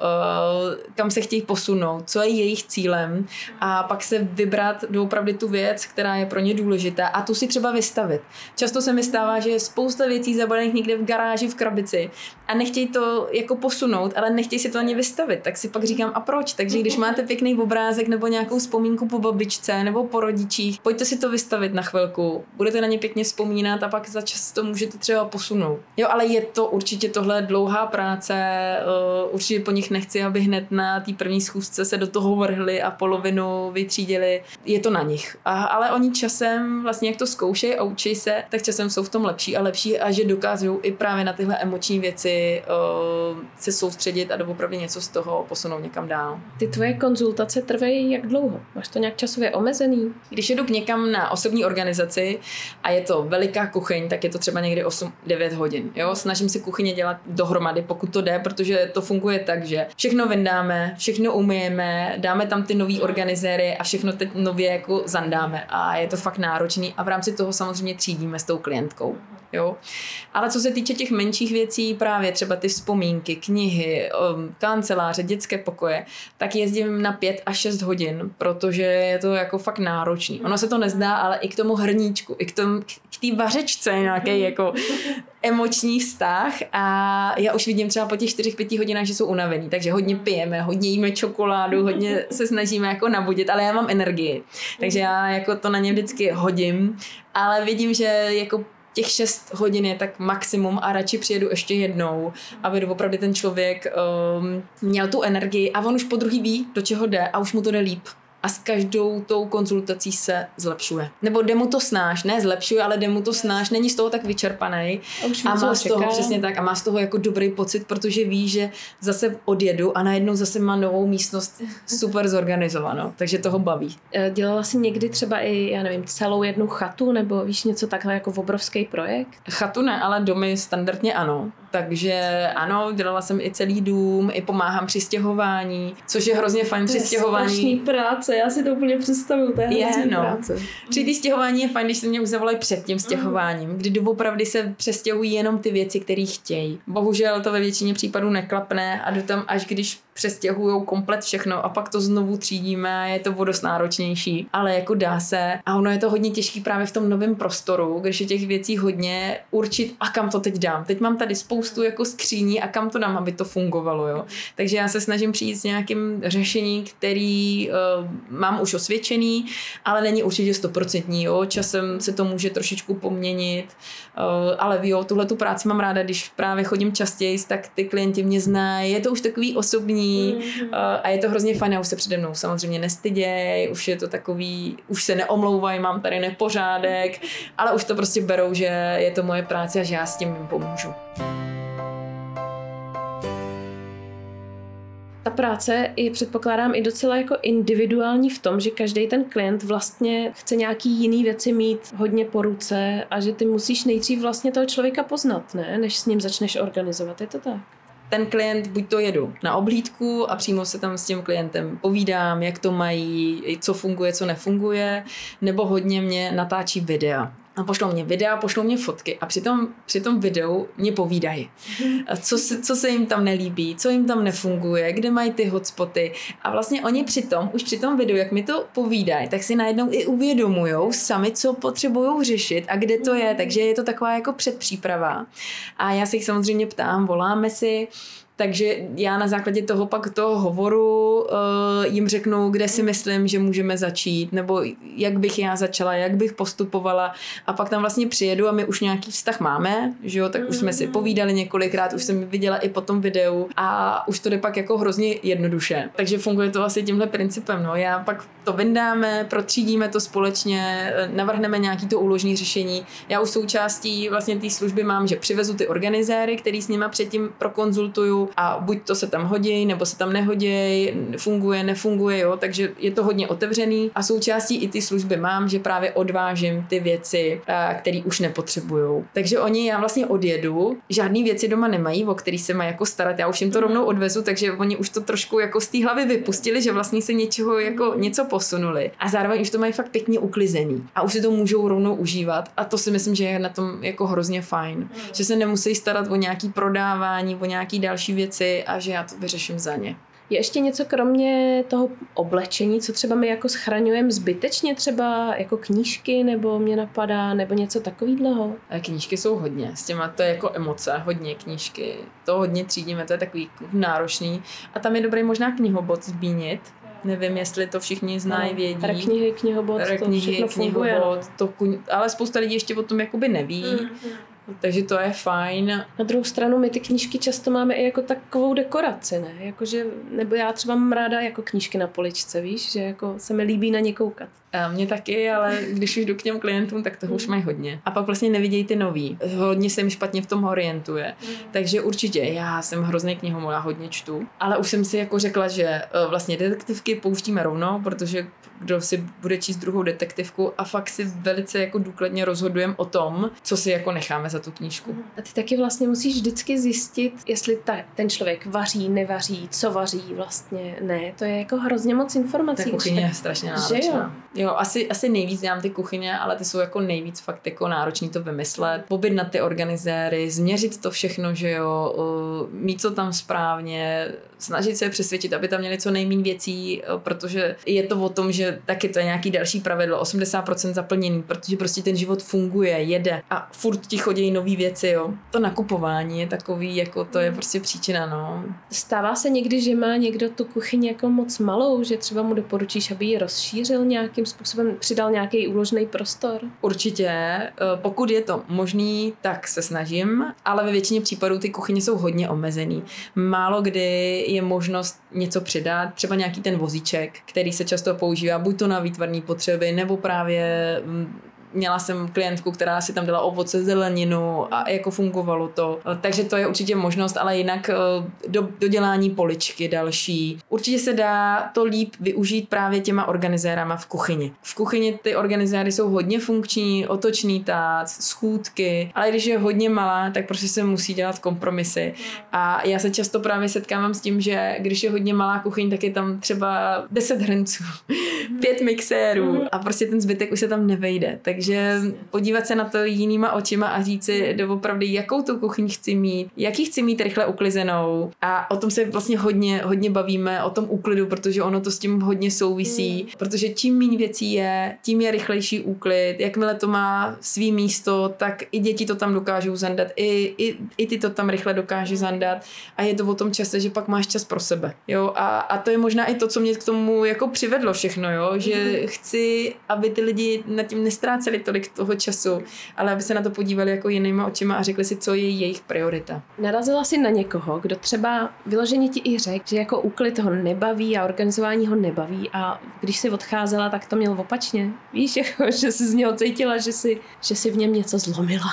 kam se chtějí posunout, co je jejich cílem a pak se vybrat doopravdy tu věc, která je pro ně důležitá a tu si třeba vystavit. Často se mi stává, že je spousta věcí zabalených někde v garáži, v krabici a nechtějí to jako posunout, ale nechtějí si to ani vystavit. Tak si pak říkám, a proč? Takže když máte pěkný obrázek nebo nějakou vzpomínku po babičce nebo po rodičích, pojďte si to vystavit na chvilku, budete na ně pěkně vzpomínat a pak za čas to můžete třeba posunout. Jo, ale je to určitě tohle dlouhá práce, uh, určitě po nich nechci, aby hned na té první schůzce se do toho vrhli a polovinu vytřídili. Je to na nich. A, ale oni časem, vlastně jak to zkoušejí a učí se, tak časem jsou v tom lepší a lepší a že dokážou i právě na tyhle emoční věci uh, se soustředit a doopravdy něco z toho posunout někam dál. Ty tvoje konzultace trvají jak dlouho? Máš to nějak časově omezený? Když jedu k někam na osobní organizaci a je to veliká kuchyň, tak je to třeba někdy 8-9 hodin. Jo? Snažím se kuchyně dělat dohromady, pokud to jde, protože to funguje tak, že všechno vyndáme, všechno umyjeme, dáme tam ty nový organizéry a všechno teď nově jako zandáme a je to fakt náročný a v rámci toho samozřejmě třídíme s tou klientkou. Jo? Ale co se týče těch menších věcí, právě třeba ty vzpomínky, knihy, um, kanceláře, dětské pokoje, tak jezdím na pět až šest hodin, protože je to jako fakt náročný. Ono se to nezdá, ale i k tomu hrníčku, i k tomu, k té vařečce nějaký <laughs> jako emoční vztah a já už vidím třeba po těch 4-5 hodinách, že jsou unavený, takže hodně pijeme, hodně jíme čokoládu, hodně se snažíme jako nabudit, ale já mám energii, takže já jako to na ně vždycky hodím, ale vidím, že jako těch 6 hodin je tak maximum a radši přijedu ještě jednou, aby opravdu ten člověk um, měl tu energii a on už po druhý ví, do čeho jde a už mu to jde líp a s každou tou konzultací se zlepšuje. Nebo jde mu to snáš, ne zlepšuje, ale jde mu to snáš, není z toho tak vyčerpaný a, už a má z toho přesně tak a má z toho jako dobrý pocit, protože ví, že zase odjedu a najednou zase má novou místnost <laughs> super zorganizovanou, takže toho baví. E, dělala jsi někdy třeba i, já nevím, celou jednu chatu nebo víš něco takhle jako v obrovský projekt? Chatu ne, ale domy standardně ano. Takže ano, dělala jsem i celý dům, i pomáhám při stěhování, což je hrozně fajn při stěhování. práce, já si to úplně představuju, to je, je no. práce. Při té stěhování je fajn, když se mě už zavolali před tím stěhováním, mm. kdy doopravdy se přestěhují jenom ty věci, které chtějí. Bohužel to ve většině případů neklapne a jdu tam až když přestěhují komplet všechno a pak to znovu třídíme je to vodost náročnější, ale jako dá se a ono je to hodně těžký právě v tom novém prostoru, když je těch věcí hodně určit a kam to teď dám. Teď mám tady spoustu jako skříní a kam to dám, aby to fungovalo, jo. Takže já se snažím přijít s nějakým řešením, který uh, mám už osvědčený, ale není určitě stoprocentní, jo. Časem se to může trošičku poměnit, ale jo, tuhle tu práci mám ráda, když právě chodím častěji, tak ty klienti mě znají, je to už takový osobní mm-hmm. a je to hrozně fajn, a už se přede mnou samozřejmě nestyděj, už je to takový, už se neomlouvají, mám tady nepořádek, ale už to prostě berou, že je to moje práce a že já s tím jim pomůžu. Ta práce je předpokládám i docela jako individuální v tom, že každý ten klient vlastně chce nějaký jiný věci mít hodně po ruce a že ty musíš nejdřív vlastně toho člověka poznat, ne? než s ním začneš organizovat. Je to tak? ten klient, buď to jedu na oblídku a přímo se tam s tím klientem povídám, jak to mají, co funguje, co nefunguje, nebo hodně mě natáčí videa a pošlou mě videa, pošlou mě fotky a při tom, při tom videu mě povídají, co se, co se jim tam nelíbí, co jim tam nefunguje, kde mají ty hotspoty. A vlastně oni při tom, už při tom videu, jak mi to povídají, tak si najednou i uvědomují sami, co potřebují řešit a kde to je, takže je to taková jako předpříprava. A já se jich samozřejmě ptám, voláme si, takže já na základě toho pak toho hovoru uh, jim řeknu, kde si myslím, že můžeme začít, nebo jak bych já začala, jak bych postupovala a pak tam vlastně přijedu a my už nějaký vztah máme, že jo, tak už jsme si mm. povídali několikrát, už jsem viděla i po tom videu a už to jde pak jako hrozně jednoduše. Takže funguje to asi tímhle principem, no. Já pak to vyndáme, protřídíme to společně, navrhneme nějaký to úložní řešení. Já už součástí vlastně té služby mám, že přivezu ty organizéry, který s nima předtím prokonzultuju, a buď to se tam hodí, nebo se tam nehodí, funguje, nefunguje, jo, takže je to hodně otevřený. A součástí i ty služby mám, že právě odvážím ty věci, které už nepotřebují. Takže oni, já vlastně odjedu, žádný věci doma nemají, o který se mají jako starat, já už jim to rovnou odvezu, takže oni už to trošku jako z té hlavy vypustili, že vlastně se něčeho jako něco posunuli. A zároveň už to mají fakt pěkně uklizený. A už si to můžou rovnou užívat. A to si myslím, že je na tom jako hrozně fajn, že se nemusí starat o nějaký prodávání, o nějaký další věci a že já to vyřeším za ně. Je ještě něco kromě toho oblečení, co třeba my jako schraňujeme zbytečně, třeba jako knížky, nebo mě napadá, nebo něco takového? Knížky jsou hodně, s těma to je jako emoce, hodně knížky, to hodně třídíme, to je takový náročný. A tam je dobrý možná knihobot zmínit, Nevím, jestli to všichni znají, vědí. Reknihy, knihobot, to knihobot, no. to, ale spousta lidí ještě o tom jakoby neví. Mm-hmm. Takže to je fajn. Na druhou stranu my ty knížky často máme i jako takovou dekoraci, ne? Jakože, nebo já třeba mám ráda jako knížky na poličce, víš, že jako se mi líbí na ně koukat. Mně taky, ale když už jdu k těm klientům, tak toho už mají hodně. A pak vlastně nevidějí ty nový. Hodně se jim špatně v tom orientuje. Mm. Takže určitě, já jsem hrozný knihomol, já hodně čtu. Ale už jsem si jako řekla, že e, vlastně detektivky pouštíme rovnou, protože kdo si bude číst druhou detektivku a fakt si velice jako důkladně rozhodujeme o tom, co si jako necháme za tu knížku. A ty taky vlastně musíš vždycky zjistit, jestli ta, ten člověk vaří, nevaří, co vaří vlastně ne. To je jako hrozně moc informací. Ta kuchyně je strašně náročná. Jo? Jo, asi, asi nejvíc dělám ty kuchyně, ale ty jsou jako nejvíc fakt jako náročný to vymyslet, na ty organizéry, změřit to všechno, že jo, mít to tam správně, snažit se přesvědčit, aby tam měli co nejméně věcí, protože je to o tom, že taky to je nějaký další pravidlo, 80% zaplněný, protože prostě ten život funguje, jede a furt ti chodí chodí nové věci, jo. To nakupování je takový, jako to je prostě příčina, no. Stává se někdy, že má někdo tu kuchyni jako moc malou, že třeba mu doporučíš, aby ji rozšířil nějakým způsobem, přidal nějaký úložný prostor? Určitě, eh, pokud je to možný, tak se snažím, ale ve většině případů ty kuchyně jsou hodně omezený. Málo kdy je možnost něco přidat, třeba nějaký ten vozíček, který se často používá buď to na výtvarní potřeby, nebo právě mm, měla jsem klientku, která si tam dala ovoce, zeleninu a jako fungovalo to. Takže to je určitě možnost, ale jinak eh, do, dodělání poličky další. Určitě se dá to líp využít právě těma organizérama v kuchyni. V kuchyni ty organizéry jsou hodně funkční, otočný tác, schůdky, ale když je hodně malá, tak prostě se musí dělat kompromisy. A já se často právě setkávám s tím, že když je hodně malá kuchyň, tak je tam třeba 10 hrnců, pět mixérů a prostě ten zbytek už se tam nevejde. Takže takže podívat se na to jinýma očima a říct si doopravdy, jakou tu kuchyň chci mít, jaký chci mít rychle uklizenou. A o tom se vlastně hodně, hodně bavíme, o tom úklidu, protože ono to s tím hodně souvisí. Mm. Protože čím méně věcí je, tím je rychlejší úklid. Jakmile to má svý místo, tak i děti to tam dokážou zandat, i, i, i ty to tam rychle dokáže zandat. A je to o tom čase, že pak máš čas pro sebe. Jo? A, a to je možná i to, co mě k tomu jako přivedlo všechno, jo? že mm. chci, aby ty lidi nad tím nestráceli nestráceli tolik toho času, ale aby se na to podívali jako jinýma očima a řekli si, co je jejich priorita. Narazila si na někoho, kdo třeba vyloženě ti i řekl, že jako úklid ho nebaví a organizování ho nebaví a když si odcházela, tak to měl opačně. Víš, jako, že jsi z něho cítila, že si, že si v něm něco zlomila.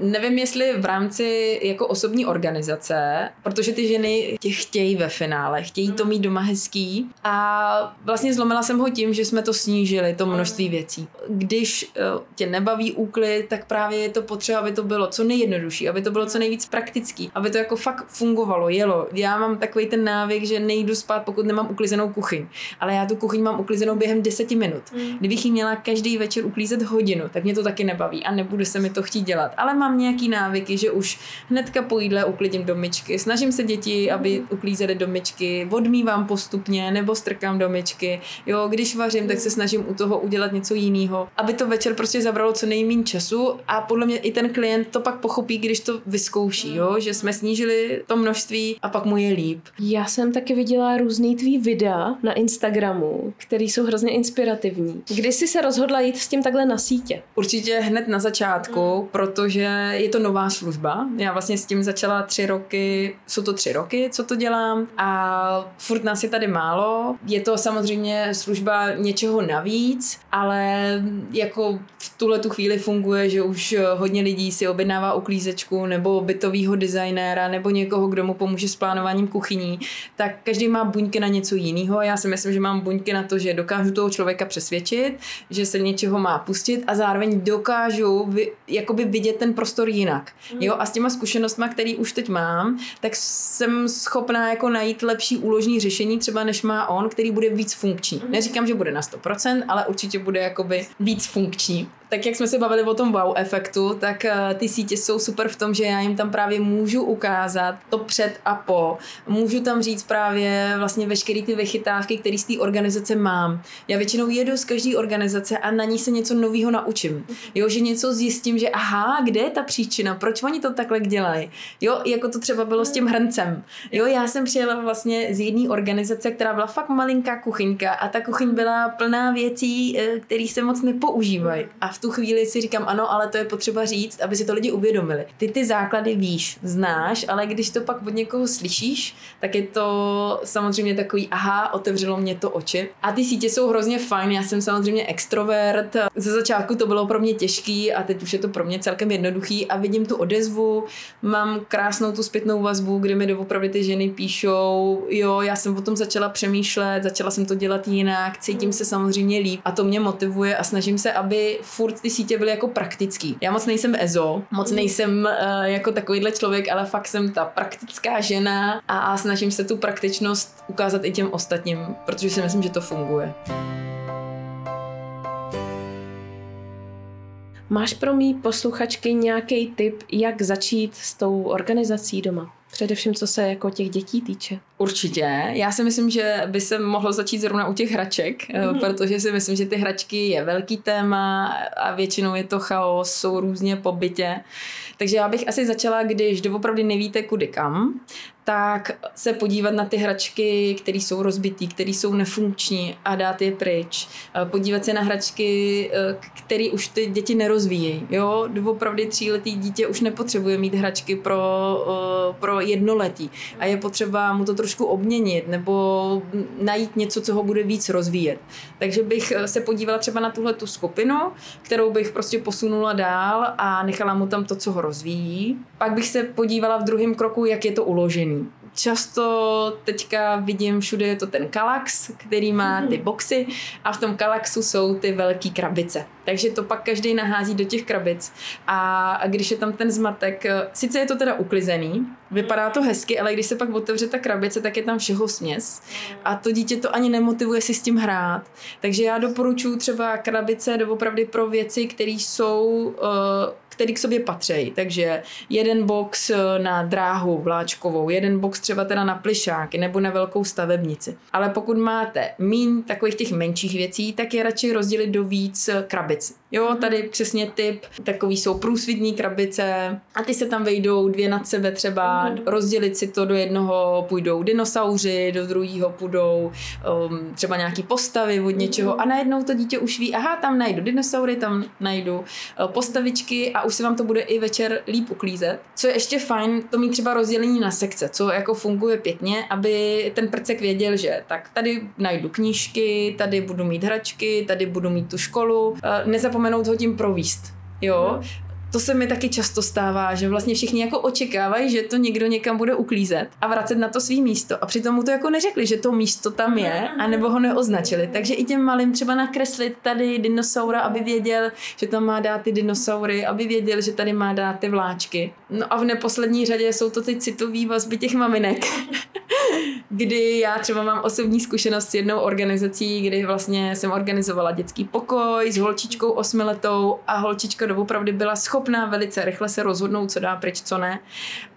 Nevím, jestli v rámci jako osobní organizace, protože ty ženy tě chtějí ve finále, chtějí to mít doma hezký a vlastně zlomila jsem ho tím, že jsme to snížili, to množství věcí. Když eh, tě nebaví úklid, tak právě je to potřeba, aby to bylo co nejjednodušší, aby to bylo co nejvíc praktický, aby to jako fakt fungovalo, jelo. Já mám takový ten návyk, že nejdu spát, pokud nemám uklizenou kuchyň, ale já tu kuchyň mám uklizenou během deseti minut. Mm. Kdybych ji měla každý večer uklízet hodinu, tak mě to taky nebaví a nebude se mi to chtít dělat ale mám nějaký návyky, že už hnedka po jídle uklidím do myčky. Snažím se děti, aby uklízely do myčky, odmívám postupně nebo strkám do myčky. Jo, když vařím, tak se snažím u toho udělat něco jiného, aby to večer prostě zabralo co nejméně času a podle mě i ten klient to pak pochopí, když to vyzkouší, jo, že jsme snížili to množství a pak mu je líp. Já jsem taky viděla různý tvý videa na Instagramu, který jsou hrozně inspirativní. Kdy jsi se rozhodla jít s tím takhle na sítě? Určitě hned na začátku, mm. protože protože je to nová služba. Já vlastně s tím začala tři roky, jsou to tři roky, co to dělám a furt nás je tady málo. Je to samozřejmě služba něčeho navíc, ale jako v tuhle tu chvíli funguje, že už hodně lidí si objednává uklízečku nebo bytového designéra nebo někoho, kdo mu pomůže s plánováním kuchyní, tak každý má buňky na něco jiného já si myslím, že mám buňky na to, že dokážu toho člověka přesvědčit, že se něčeho má pustit a zároveň dokážu vy, jakoby vidět ten prostor jinak. Mm. Jo, a s těma zkušenostmi, který už teď mám, tak jsem schopná jako najít lepší úložní řešení třeba než má on, který bude víc funkční. Mm. Neříkám, že bude na 100%, ale určitě bude jakoby víc funkční tak jak jsme se bavili o tom wow efektu, tak uh, ty sítě jsou super v tom, že já jim tam právě můžu ukázat to před a po. Můžu tam říct právě vlastně veškeré ty vychytávky, které z té organizace mám. Já většinou jedu z každé organizace a na ní se něco nového naučím. Jo, že něco zjistím, že aha, kde je ta příčina, proč oni to takhle dělají. Jo, jako to třeba bylo s tím hrncem. Jo, já jsem přijela vlastně z jedné organizace, která byla fakt malinká kuchyňka a ta kuchyň byla plná věcí, eh, které se moc nepoužívají. A v tu chvíli si říkám, ano, ale to je potřeba říct, aby si to lidi uvědomili. Ty ty základy víš, znáš, ale když to pak od někoho slyšíš, tak je to samozřejmě takový, aha, otevřelo mě to oči. A ty sítě jsou hrozně fajn, já jsem samozřejmě extrovert. Ze začátku to bylo pro mě těžký a teď už je to pro mě celkem jednoduchý a vidím tu odezvu, mám krásnou tu zpětnou vazbu, kdy mi doopravdy ty ženy píšou, jo, já jsem o tom začala přemýšlet, začala jsem to dělat jinak, cítím se samozřejmě líp a to mě motivuje a snažím se, aby furt ty sítě byly jako praktický. Já moc nejsem EZO, moc mm. nejsem uh, jako takovýhle člověk, ale fakt jsem ta praktická žena a, a snažím se tu praktičnost ukázat i těm ostatním, protože si myslím, že to funguje. Máš pro mý posluchačky nějaký tip, jak začít s tou organizací doma? Především co se jako těch dětí týče. Určitě. Já si myslím, že by se mohlo začít zrovna u těch hraček, mm-hmm. protože si myslím, že ty hračky je velký téma a většinou je to chaos, jsou různě po bytě. Takže já bych asi začala, když doopravdy nevíte kudy kam, tak se podívat na ty hračky, které jsou rozbitý, které jsou nefunkční a dát je pryč. Podívat se na hračky, e, které už ty děti nerozvíjejí. Jo, doopravdy tříletý dítě už nepotřebuje mít hračky pro, e, pro jednoletí a je potřeba mu to trošku obměnit nebo najít něco, co ho bude víc rozvíjet. Takže bych se podívala třeba na tuhle tu skupinu, kterou bych prostě posunula dál a nechala mu tam to, co ho rozvíjí. Pak bych se podívala v druhém kroku, jak je to uložený často teďka vidím všude je to ten Kalax, který má ty boxy a v tom Kalaxu jsou ty velké krabice. Takže to pak každý nahází do těch krabic a když je tam ten zmatek, sice je to teda uklizený, vypadá to hezky, ale když se pak otevře ta krabice, tak je tam všeho směs a to dítě to ani nemotivuje si s tím hrát. Takže já doporučuji třeba krabice doopravdy pro věci, které jsou uh, který k sobě patří. Takže jeden box eh, na dráhu vláčkovou, jeden box třeba teda na plišáky nebo na velkou stavebnici. Ale pokud máte míň takových těch menších věcí, tak je radši rozdělit do víc krabic. Jo, mhm. tady přesně typ, takový jsou průsvitní krabice a ty se tam vejdou dvě nad sebe třeba, mm. rozdělit si to do jednoho půjdou dinosauři, do druhého půjdou um, třeba nějaký postavy od něčeho mm. a najednou to dítě už ví, aha, tam najdu dinosaury, tam najdu uh, postavičky a už se vám to bude i večer líp uklízet. Co je ještě fajn, to mít třeba rozdělení na sekce, co jako funguje pěkně, aby ten prcek věděl, že tak tady najdu knížky, tady budu mít hračky, tady budu mít tu školu. Uh, nezapomenout ho tím províst. Jo, to se mi taky často stává, že vlastně všichni jako očekávají, že to někdo někam bude uklízet a vracet na to svý místo. A přitom mu to jako neřekli, že to místo tam je, anebo ho neoznačili. Takže i těm malým třeba nakreslit tady dinosaura, aby věděl, že tam má dát ty dinosaury, aby věděl, že tady má dát ty vláčky. No a v neposlední řadě jsou to ty citové vazby těch maminek. <laughs> kdy já třeba mám osobní zkušenost s jednou organizací, kdy vlastně jsem organizovala dětský pokoj s holčičkou osmiletou a holčička doopravdy byla schopná velice rychle se rozhodnout, co dá pryč, co ne.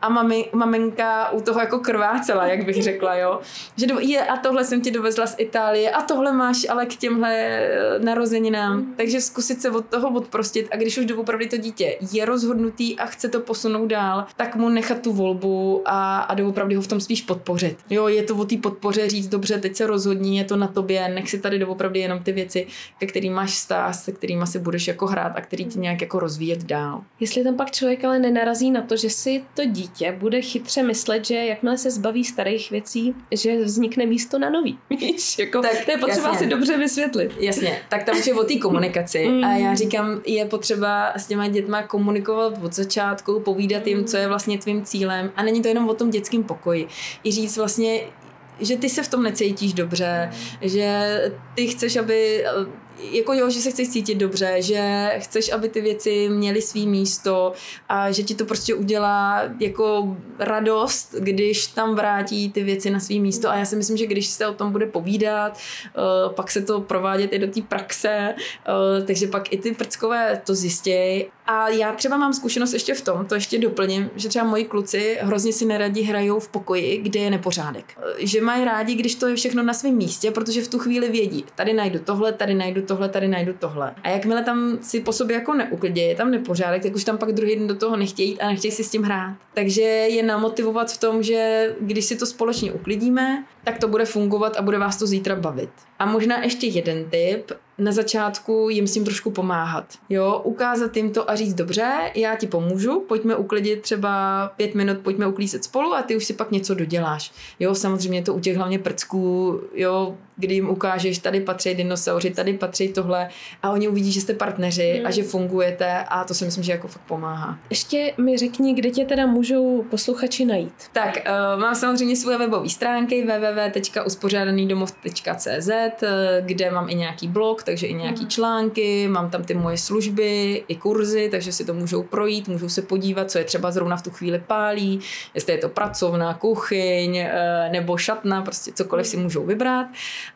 A mami, maminka u toho jako krvácela, jak bych řekla, jo. Že do, je, a tohle jsem ti dovezla z Itálie a tohle máš ale k těmhle eh, narozeninám. Takže zkusit se od toho odprostit a když už doopravdy to dítě je rozhodnutý a chce to posunout dál, tak mu nechat tu volbu a, a doopravdy ho v tom spíš podpořit. Jo, je to o té podpoře říct, dobře, teď se rozhodni, je to na tobě, nech si tady doopravdy jenom ty věci, ke kterým máš vztah, se kterými si budeš jako hrát a který ti nějak jako rozvíjet dál. Jestli tam pak člověk ale nenarazí na to, že si to dítě bude chytře myslet, že jakmile se zbaví starých věcí, že vznikne místo na nový. <laughs> Víš, jako, tak, to je potřeba jasně. si dobře vysvětlit. Jasně, tak tam už je o té komunikaci mm. a já říkám, je potřeba s těma dětma komunikovat od začátku, povídat jim, co je vlastně tvým cílem a není to jenom o tom dětském pokoji. I říct vlastně, že ty se v tom necítíš dobře, že ty chceš, aby jako jo, že se chceš cítit dobře, že chceš, aby ty věci měly svý místo a že ti to prostě udělá jako radost, když tam vrátí ty věci na svý místo. A já si myslím, že když se o tom bude povídat, uh, pak se to provádět i do té praxe, uh, takže pak i ty prckové to zjistějí a já třeba mám zkušenost ještě v tom, to ještě doplním, že třeba moji kluci hrozně si neradí hrajou v pokoji, kde je nepořádek. Že mají rádi, když to je všechno na svém místě, protože v tu chvíli vědí, tady najdu tohle, tady najdu tohle, tady najdu tohle. A jakmile tam si po sobě jako neuklidí, je tam nepořádek, tak už tam pak druhý den do toho nechtějí jít a nechtějí si s tím hrát. Takže je namotivovat v tom, že když si to společně uklidíme, tak to bude fungovat a bude vás to zítra bavit. A možná ještě jeden tip, na začátku jim s tím trošku pomáhat. Jo, ukázat jim to a říct, dobře, já ti pomůžu, pojďme uklidit třeba pět minut, pojďme uklízet spolu a ty už si pak něco doděláš. Jo, samozřejmě to u těch hlavně prcků, jo, kdy jim ukážeš, tady patří dinosauři, tady patří tohle a oni uvidí, že jste partneři hmm. a že fungujete a to si myslím, že jako fakt pomáhá. Ještě mi řekni, kde tě teda můžou posluchači najít. Tak, uh, mám samozřejmě svoje webové stránky www.uspořádanýdomov.cz, eh, kde mám i nějaký blog, takže i nějaký hmm. články, mám tam ty moje služby, i kurzy, takže si to můžou projít, můžou se podívat, co je třeba zrovna v tu chvíli pálí, jestli je to pracovná, kuchyň uh, nebo šatna, prostě cokoliv si můžou vybrat.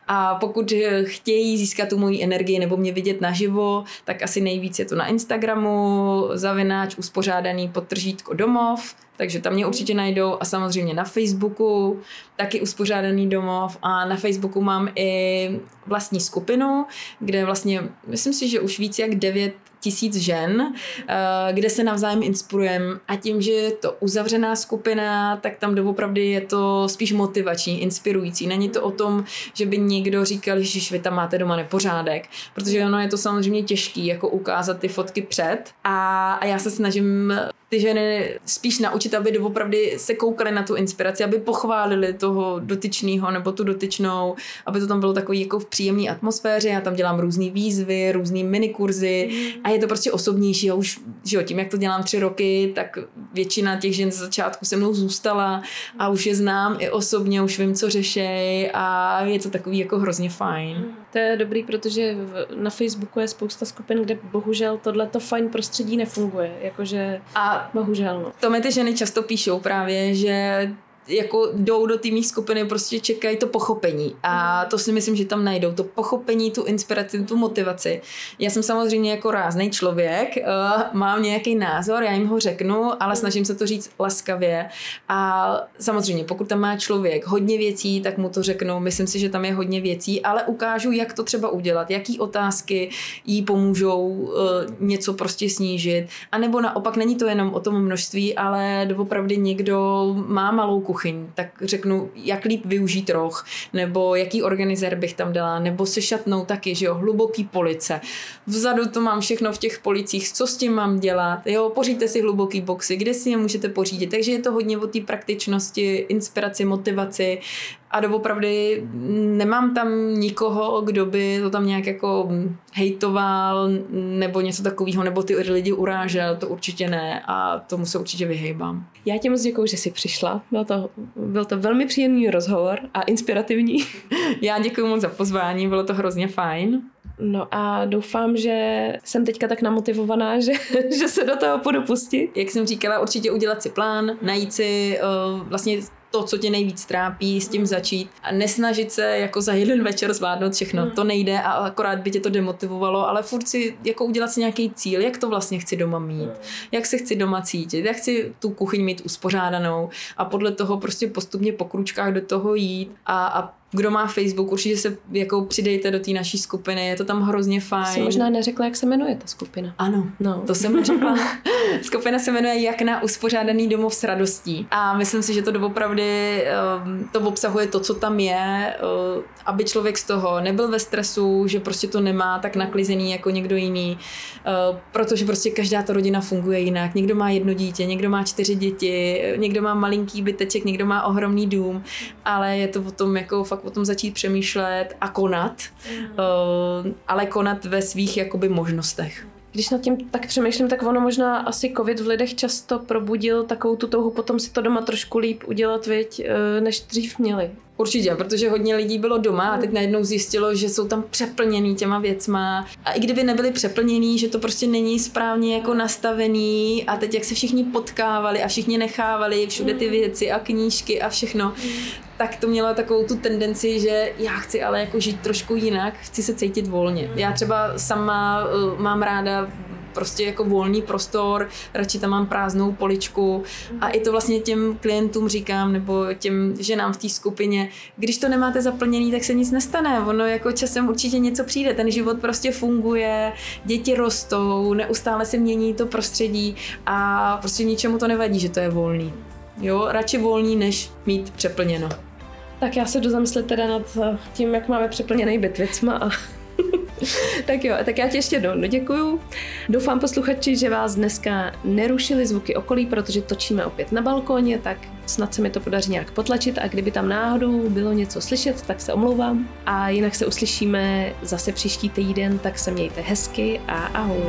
A pokud chtějí získat tu moji energii nebo mě vidět naživo, tak asi nejvíc je to na Instagramu, zavináč uspořádaný podtržítko domov, takže tam mě určitě najdou a samozřejmě na Facebooku, taky uspořádaný domov. A na Facebooku mám i vlastní skupinu, kde vlastně, myslím si, že už víc jak 9 tisíc žen, eh, kde se navzájem inspirujeme. A tím, že je to uzavřená skupina, tak tam doopravdy je to spíš motivační, inspirující. Není to o tom, že by někdo říkal, že vy tam máte doma nepořádek, protože ono je to samozřejmě těžký, jako ukázat ty fotky před. A, a já se snažím ty ženy spíš naučit, aby doopravdy se koukali na tu inspiraci, aby pochválili toho dotyčného nebo tu dotyčnou, aby to tam bylo takový jako v příjemné atmosféře. Já tam dělám různé výzvy, různé minikurzy a je to prostě osobnější. A už že jo, tím, jak to dělám tři roky, tak většina těch žen z začátku se mnou zůstala a už je znám i osobně, už vím, co řešej a je to takový jako hrozně fajn. To je dobrý, protože na Facebooku je spousta skupin, kde bohužel tohleto fajn prostředí nefunguje. Jakože a bohužel. No. To mi ty ženy často píšou právě, že jako jdou do té skupiny, prostě čekají to pochopení. A to si myslím, že tam najdou. To pochopení, tu inspiraci, tu motivaci. Já jsem samozřejmě jako rázný člověk, uh, mám nějaký názor, já jim ho řeknu, ale snažím se to říct laskavě. A samozřejmě, pokud tam má člověk hodně věcí, tak mu to řeknu. Myslím si, že tam je hodně věcí, ale ukážu, jak to třeba udělat, jaký otázky jí pomůžou uh, něco prostě snížit. A nebo naopak není to jenom o tom množství, ale doopravdy někdo má malou kuchyň, tak řeknu, jak líp využít roh, nebo jaký organizér bych tam dala, nebo se šatnou taky, že jo, hluboký police. Vzadu to mám všechno v těch policích, co s tím mám dělat, jo, poříďte si hluboký boxy, kde si je můžete pořídit, takže je to hodně o té praktičnosti, inspiraci, motivaci, a doopravdy nemám tam nikoho, kdo by to tam nějak jako hejtoval nebo něco takového, nebo ty lidi urážel, to určitě ne a tomu se určitě vyhejbám. Já tě moc děkuji, že jsi přišla. Byl to, byl to velmi příjemný rozhovor a inspirativní. <laughs> Já děkuji moc za pozvání, bylo to hrozně fajn. No a doufám, že jsem teďka tak namotivovaná, <laughs> že, že se do toho půjdu pustit. Jak jsem říkala, určitě udělat si plán, najít si uh, vlastně to, co tě nejvíc trápí, s tím začít a nesnažit se jako za jeden večer zvládnout všechno. Hmm. To nejde a akorát by tě to demotivovalo, ale furt si jako udělat si nějaký cíl, jak to vlastně chci doma mít, hmm. jak se chci doma cítit, jak chci tu kuchyň mít uspořádanou a podle toho prostě postupně po kručkách do toho jít a, a kdo má Facebook, určitě se jako přidejte do té naší skupiny, je to tam hrozně fajn. Jsi možná neřekla, jak se jmenuje ta skupina. Ano, no. to jsem řekla. <laughs> skupina se jmenuje Jak na uspořádaný domov s radostí a myslím si, že to doopravdy ehm, to obsahuje to, co tam je, eh, aby člověk z toho nebyl ve stresu, že prostě to nemá tak naklizený jako někdo jiný, eh, protože prostě každá ta rodina funguje jinak. Někdo má jedno dítě, někdo má čtyři děti, někdo má malinký byteček, někdo má ohromný dům, ale je to o tom jako fakt o tom začít přemýšlet a konat, mm. uh, ale konat ve svých jakoby možnostech. Když nad tím tak přemýšlím, tak ono možná asi covid v lidech často probudil takovou tu touhu potom si to doma trošku líp udělat, viď, eh, než dřív měli. Určitě, protože hodně lidí bylo doma a teď najednou zjistilo, že jsou tam přeplněný těma věcma. A i kdyby nebyli přeplněný, že to prostě není správně jako nastavený a teď jak se všichni potkávali a všichni nechávali všude ty věci a knížky a všechno, tak to mělo takovou tu tendenci, že já chci ale jako žít trošku jinak, chci se cítit volně. Já třeba sama uh, mám ráda prostě jako volný prostor, radši tam mám prázdnou poličku a i to vlastně těm klientům říkám, nebo těm ženám v té skupině, když to nemáte zaplněný, tak se nic nestane, ono jako časem určitě něco přijde, ten život prostě funguje, děti rostou, neustále se mění to prostředí a prostě ničemu to nevadí, že to je volný. Jo, radši volný, než mít přeplněno. Tak já se jdu zamyslet teda nad tím, jak máme přeplněný byt věcma a <laughs> tak jo, tak já ti ještě jednou děkuju. Doufám posluchači, že vás dneska nerušily zvuky okolí, protože točíme opět na balkóně, tak snad se mi to podaří nějak potlačit a kdyby tam náhodou bylo něco slyšet, tak se omlouvám. A jinak se uslyšíme zase příští týden, tak se mějte hezky a ahoj.